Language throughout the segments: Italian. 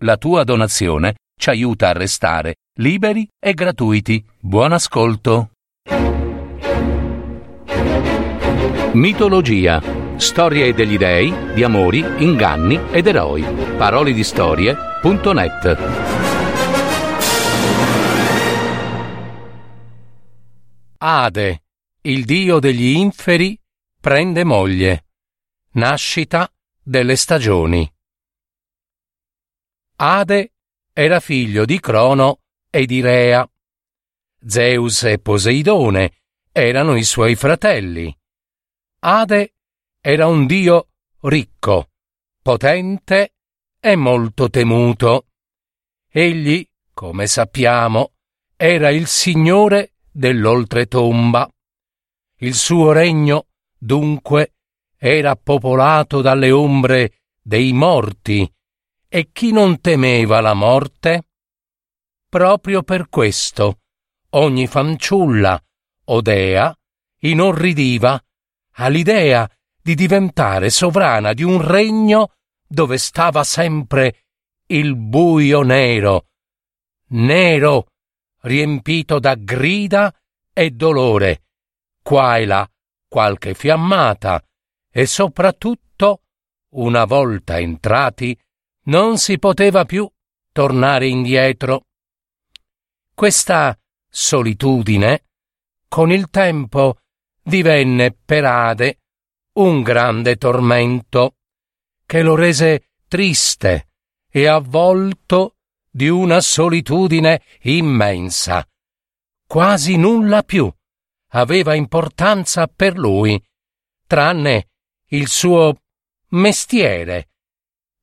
La tua donazione ci aiuta a restare liberi e gratuiti. Buon ascolto. Mitologia. Storie degli dei, di amori, inganni ed eroi. Parole di storie.net. Ade, il dio degli inferi, prende moglie. Nascita delle stagioni. Ade era figlio di Crono e di Rea. Zeus e Poseidone erano i suoi fratelli. Ade era un dio ricco, potente e molto temuto. Egli, come sappiamo, era il signore dell'oltretomba. Il suo regno, dunque, era popolato dalle ombre dei morti, e chi non temeva la morte? Proprio per questo ogni fanciulla o dea inorridiva all'idea di diventare sovrana di un regno dove stava sempre il buio nero, nero, riempito da grida e dolore, qua e là qualche fiammata, e soprattutto, una volta entrati, non si poteva più tornare indietro. Questa solitudine, con il tempo, divenne per Ade un grande tormento, che lo rese triste e avvolto di una solitudine immensa. Quasi nulla più aveva importanza per lui, tranne il suo mestiere.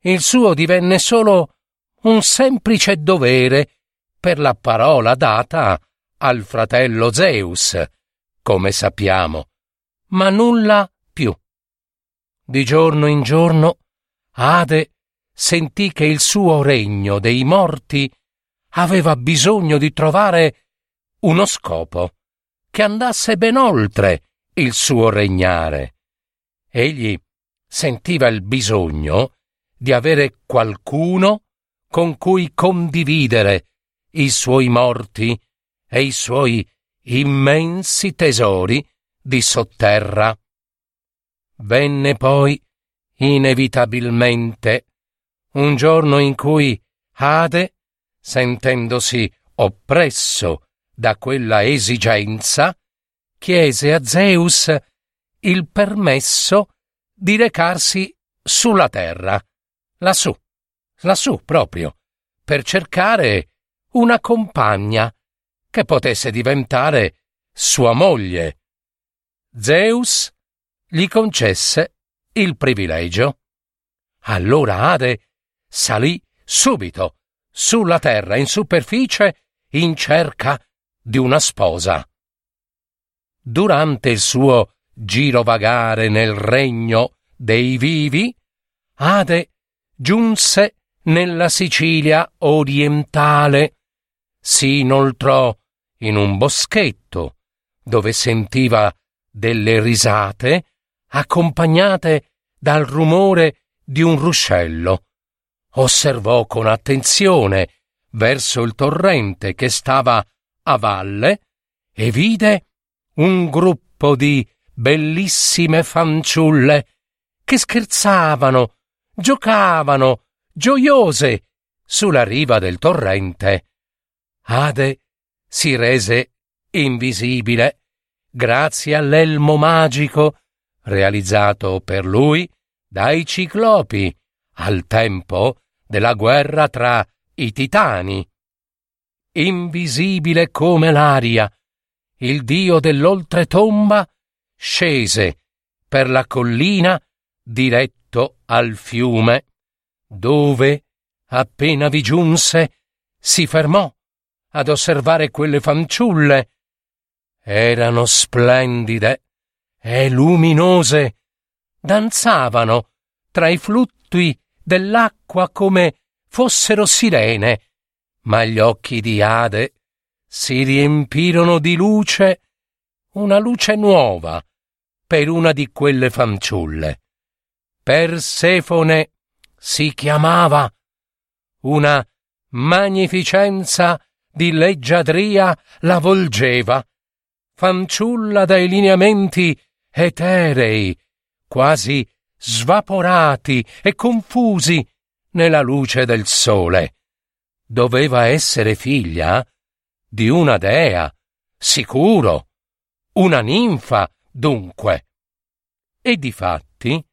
Il suo divenne solo un semplice dovere per la parola data al fratello Zeus, come sappiamo, ma nulla più. Di giorno in giorno Ade sentì che il suo regno dei morti aveva bisogno di trovare uno scopo che andasse ben oltre il suo regnare. Egli sentiva il bisogno di avere qualcuno con cui condividere i suoi morti e i suoi immensi tesori di sotterra. Venne poi, inevitabilmente, un giorno in cui Ade, sentendosi oppresso da quella esigenza, chiese a Zeus il permesso di recarsi sulla terra, lassù, lassù proprio, per cercare una compagna che potesse diventare sua moglie. Zeus gli concesse il privilegio. Allora Ade salì subito sulla terra in superficie in cerca di una sposa. Durante il suo girovagare nel regno dei vivi, Ade giunse nella Sicilia orientale, si inoltrò in un boschetto dove sentiva delle risate accompagnate dal rumore di un ruscello. Osservò con attenzione verso il torrente che stava a valle e vide un gruppo di bellissime fanciulle che scherzavano, giocavano, gioiose, sulla riva del torrente. Ade si rese invisibile grazie all'elmo magico realizzato per lui dai ciclopi al tempo della guerra tra i titani. Invisibile come l'aria, il dio dell'oltretomba scese per la collina diretto al fiume, dove, appena vi giunse, si fermò ad osservare quelle fanciulle. Erano splendide e luminose, danzavano tra i flutti dell'acqua come fossero sirene, ma gli occhi di Ade si riempirono di luce, una luce nuova, per una di quelle fanciulle. Persefone si chiamava. una magnificenza di leggiadria la volgeva, fanciulla dai lineamenti eterei, quasi svaporati e confusi nella luce del sole. Doveva essere figlia di una dea, sicuro, una ninfa, dunque. E difatti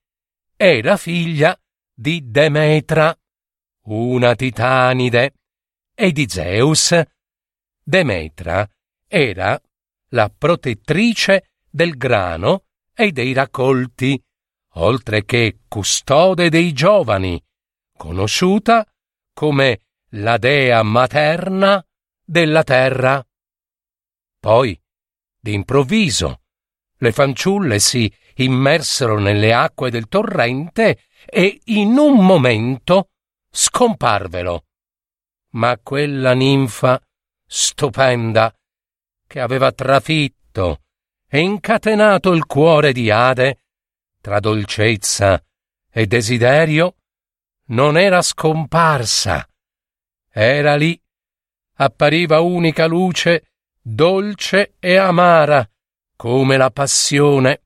era figlia di Demetra, una titanide, e di Zeus. Demetra era la protettrice del grano e dei raccolti, oltre che custode dei giovani, conosciuta come la dea materna della terra. Poi, d'improvviso, le fanciulle si immersero nelle acque del torrente e in un momento scomparvero. Ma quella ninfa stupenda che aveva trafitto e incatenato il cuore di Ade tra dolcezza e desiderio non era scomparsa. Era lì, appariva unica luce, dolce e amara, come la passione,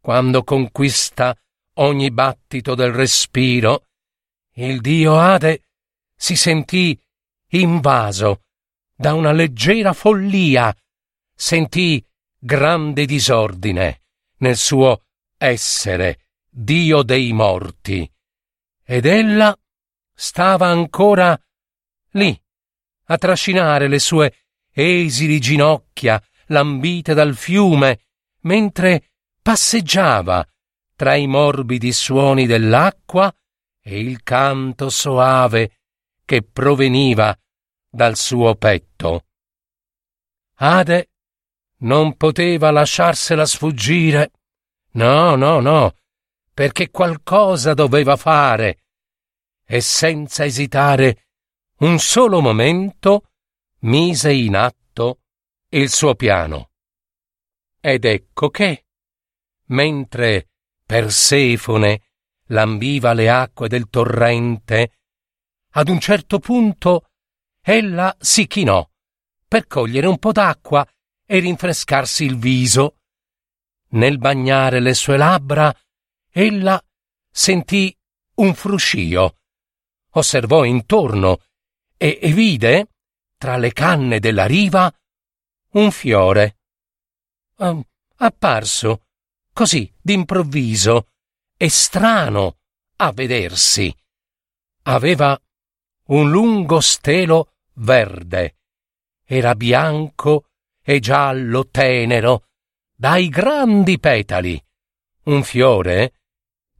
quando conquista ogni battito del respiro. Il dio Ade si sentì invaso da una leggera follia, sentì grande disordine nel suo essere dio dei morti ed ella stava ancora lì a trascinare le sue esili ginocchia lambite dal fiume mentre passeggiava tra i morbidi suoni dell'acqua e il canto soave che proveniva dal suo petto. Ade non poteva lasciarsela sfuggire. No, no, no, perché qualcosa doveva fare. E senza esitare un solo momento mise in atto il suo piano. Ed ecco che, mentre Persefone lambiva le acque del torrente, ad un certo punto ella si chinò per cogliere un po' d'acqua e rinfrescarsi il viso. Nel bagnare le sue labbra ella sentì un fruscio. Osservò intorno e, e vide, tra le canne della riva, un fiore. Um, apparso, così d'improvviso, e strano a vedersi. Aveva un lungo stelo verde. Era bianco e giallo tenero, dai grandi petali. Un fiore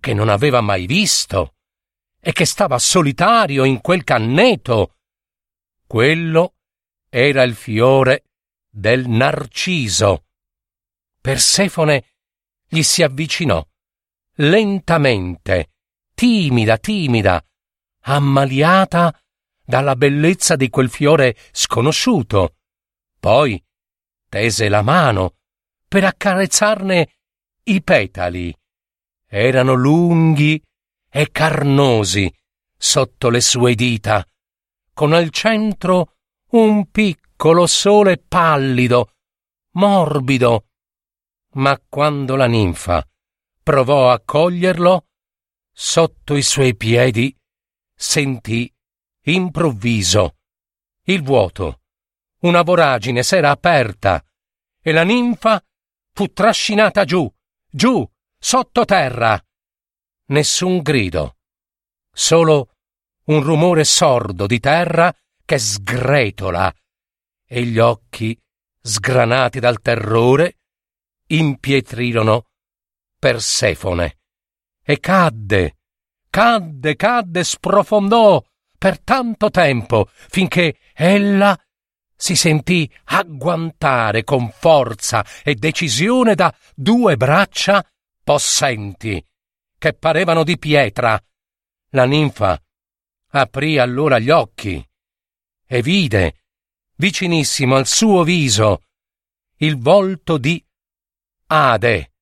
che non aveva mai visto e che stava solitario in quel canneto. Quello era il fiore del narciso. Persefone gli si avvicinò, lentamente, timida, timida, ammaliata dalla bellezza di quel fiore sconosciuto. Poi tese la mano per accarezzarne i petali erano lunghi e carnosi sotto le sue dita, con al centro un piccolo sole pallido, morbido. Ma quando la ninfa provò a coglierlo, sotto i suoi piedi sentì improvviso il vuoto. Una voragine s'era aperta e la ninfa fu trascinata giù, giù, sottoterra. Nessun grido, solo un rumore sordo di terra che sgretola e gli occhi, sgranati dal terrore, impietrirono Persefone e cadde, cadde, cadde, sprofondò per tanto tempo finché ella si sentì agguantare con forza e decisione da due braccia possenti, che parevano di pietra. La ninfa aprì allora gli occhi e vide, vicinissimo al suo viso, il volto di Ade,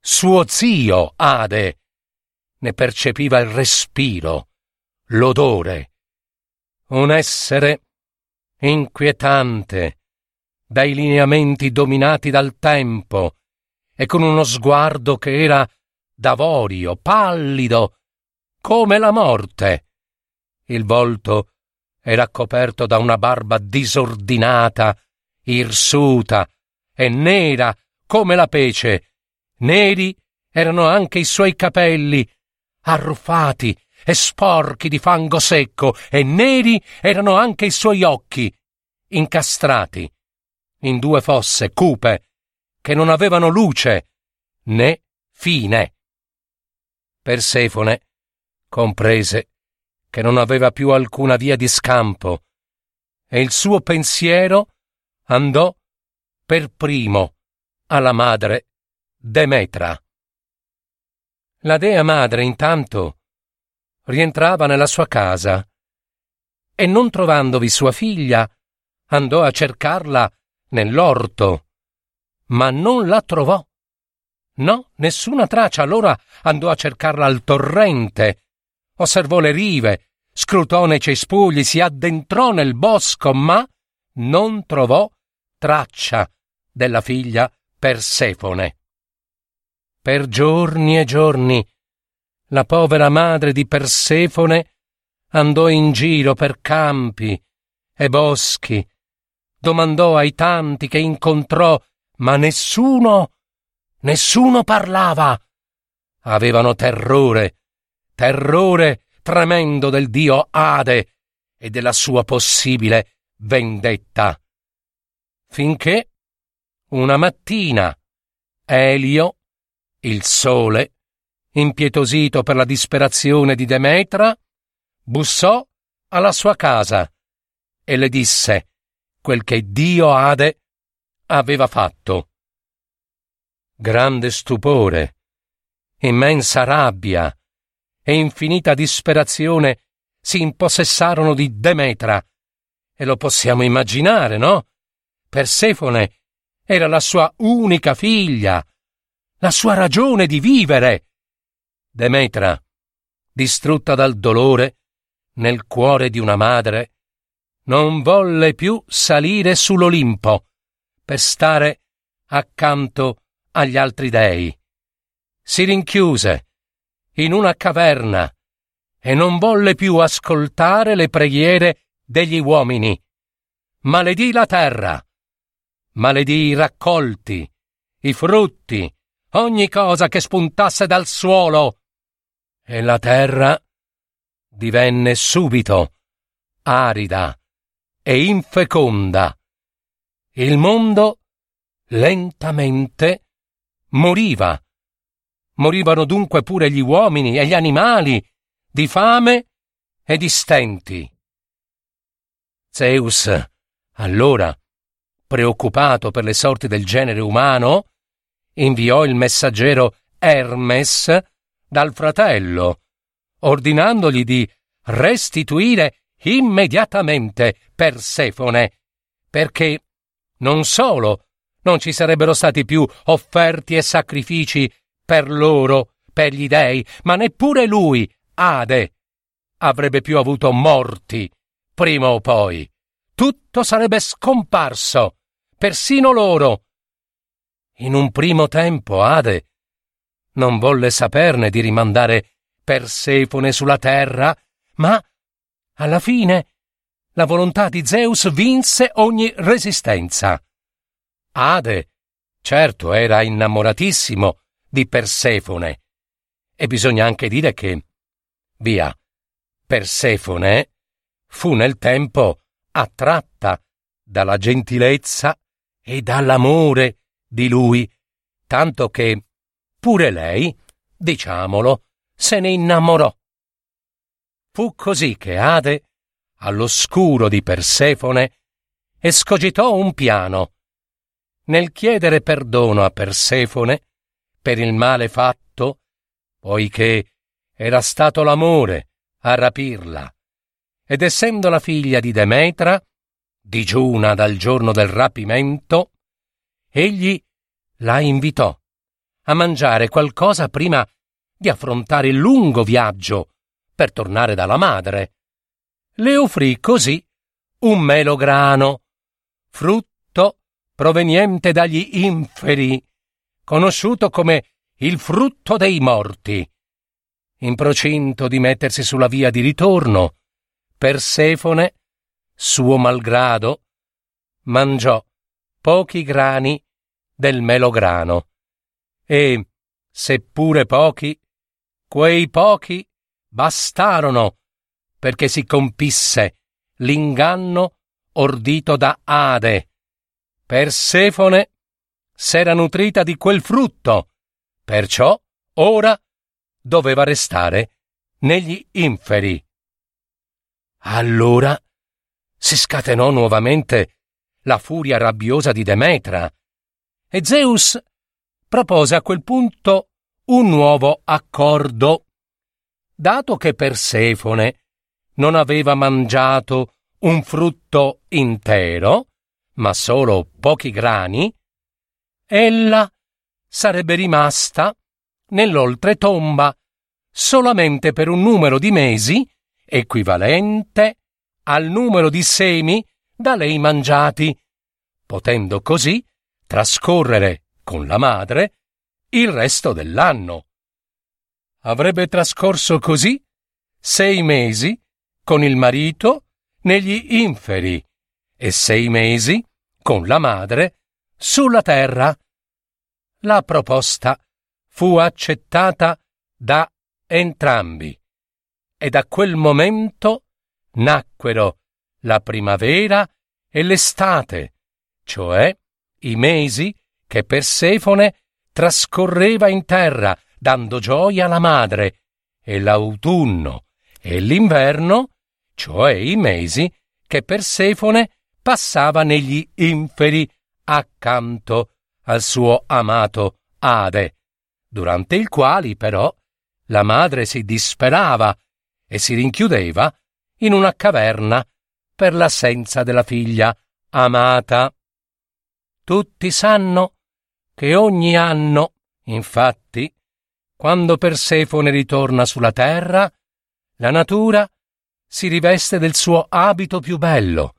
suo zio Ade. Ne percepiva il respiro, l'odore. un essere inquietante, dai lineamenti dominati dal tempo e con uno sguardo che era d'avorio, pallido, come la morte. Il volto era coperto da una barba disordinata, irsuta e nera come la pece. Neri erano anche i suoi capelli, arruffati e sporchi di fango secco, e neri erano anche i suoi occhi, incastrati in due fosse cupe che non avevano luce né fine. Persefone comprese che non aveva più alcuna via di scampo e il suo pensiero andò per primo alla madre Demetra. La dea madre intanto rientrava nella sua casa e non trovandovi sua figlia andò a cercarla nell'orto, ma non la trovò. No, nessuna traccia. Allora andò a cercarla al torrente, osservò le rive, scrutò nei cespugli, si addentrò nel bosco, ma non trovò traccia della figlia Persefone. Per giorni e giorni la povera madre di Persefone andò in giro per campi e boschi, domandò ai tanti che incontrò, ma nessuno, nessuno parlava. Avevano terrore, terrore tremendo del dio Ade e della sua possibile vendetta. Finché una mattina Elio, il sole, impietosito per la disperazione di Demetra, bussò alla sua casa e le disse quel che Dio Ade aveva fatto. Grande stupore, immensa rabbia e infinita disperazione si impossessarono di Demetra. E lo possiamo immaginare, no? Persefone era la sua unica figlia, la sua ragione di vivere. Demetra, distrutta dal dolore, nel cuore di una madre, non volle più salire sull'Olimpo per stare accanto agli altri dei. Si rinchiuse in una caverna e non volle più ascoltare le preghiere degli uomini. Maledì la terra, maledì i raccolti, i frutti, ogni cosa che spuntasse dal suolo. E la terra divenne subito arida e infeconda. Il mondo lentamente moriva. Morivano dunque pure gli uomini e gli animali di fame e di stenti. Zeus, allora, preoccupato per le sorti del genere umano, inviò il messaggero Hermes dal fratello, ordinandogli di restituire immediatamente Persefone, perché non solo non ci sarebbero stati più offerti e sacrifici per loro, per gli dei, ma neppure lui, Ade, avrebbe più avuto morti, prima o poi. Tutto sarebbe scomparso, persino loro. In un primo tempo Ade non volle saperne di rimandare Persefone sulla terra, ma alla fine, la volontà di Zeus vinse ogni resistenza. Ade, certo, era innamoratissimo di Persefone. E bisogna anche dire che, via, Persefone fu nel tempo attratta dalla gentilezza e dall'amore di lui, tanto che pure lei, diciamolo, se ne innamorò. Fu così che Ade, all'oscuro di Persefone, escogitò un piano. Nel chiedere perdono a Persefone per il male fatto, poiché era stato l'amore a rapirla, ed essendo la figlia di Demetra, digiuna dal giorno del rapimento, egli la invitò a mangiare qualcosa prima di affrontare il lungo viaggio per tornare dalla madre. le offrì così un melograno, frutto proveniente dagli inferi, conosciuto come il frutto dei morti. In procinto di mettersi sulla via di ritorno, Persefone, suo malgrado, mangiò pochi grani del melograno e, seppure pochi, quei pochi bastarono perché si compisse l'inganno ordito da Ade. Persefone s'era nutrita di quel frutto, perciò ora doveva restare negli inferi. Allora si scatenò nuovamente la furia rabbiosa di Demetra e Zeus propose a quel punto un nuovo accordo. Dato che Persefone non aveva mangiato un frutto intero, ma solo pochi grani, ella sarebbe rimasta nell'oltretomba solamente per un numero di mesi equivalente al numero di semi da lei mangiati, potendo così trascorrere con la madre il resto dell'anno. Avrebbe trascorso così sei mesi con il marito negli inferi e sei mesi con la madre sulla terra. La proposta fu accettata da entrambi e da quel momento nacquero la primavera e l'estate, cioè i mesi che Persefone trascorreva in terra dando gioia alla madre, e l'autunno e l'inverno cioè i mesi che Persefone passava negli inferi accanto al suo amato Ade, durante il quali però la madre si disperava e si rinchiudeva in una caverna per l'assenza della figlia amata. Tutti sanno che ogni anno, infatti, quando Persefone ritorna sulla terra, la natura si riveste del suo abito più bello,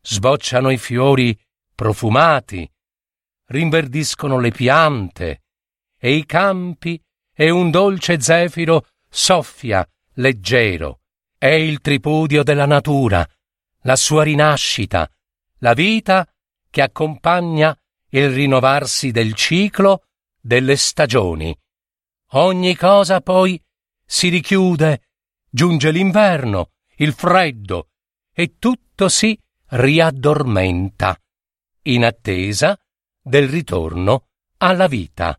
sbocciano i fiori profumati, rinverdiscono le piante e i campi e un dolce zefiro soffia leggero. È il tripudio della natura, la sua rinascita, la vita che accompagna il rinnovarsi del ciclo delle stagioni. Ogni cosa poi si richiude, giunge l'inverno, il freddo e tutto si riaddormenta in attesa del ritorno alla vita.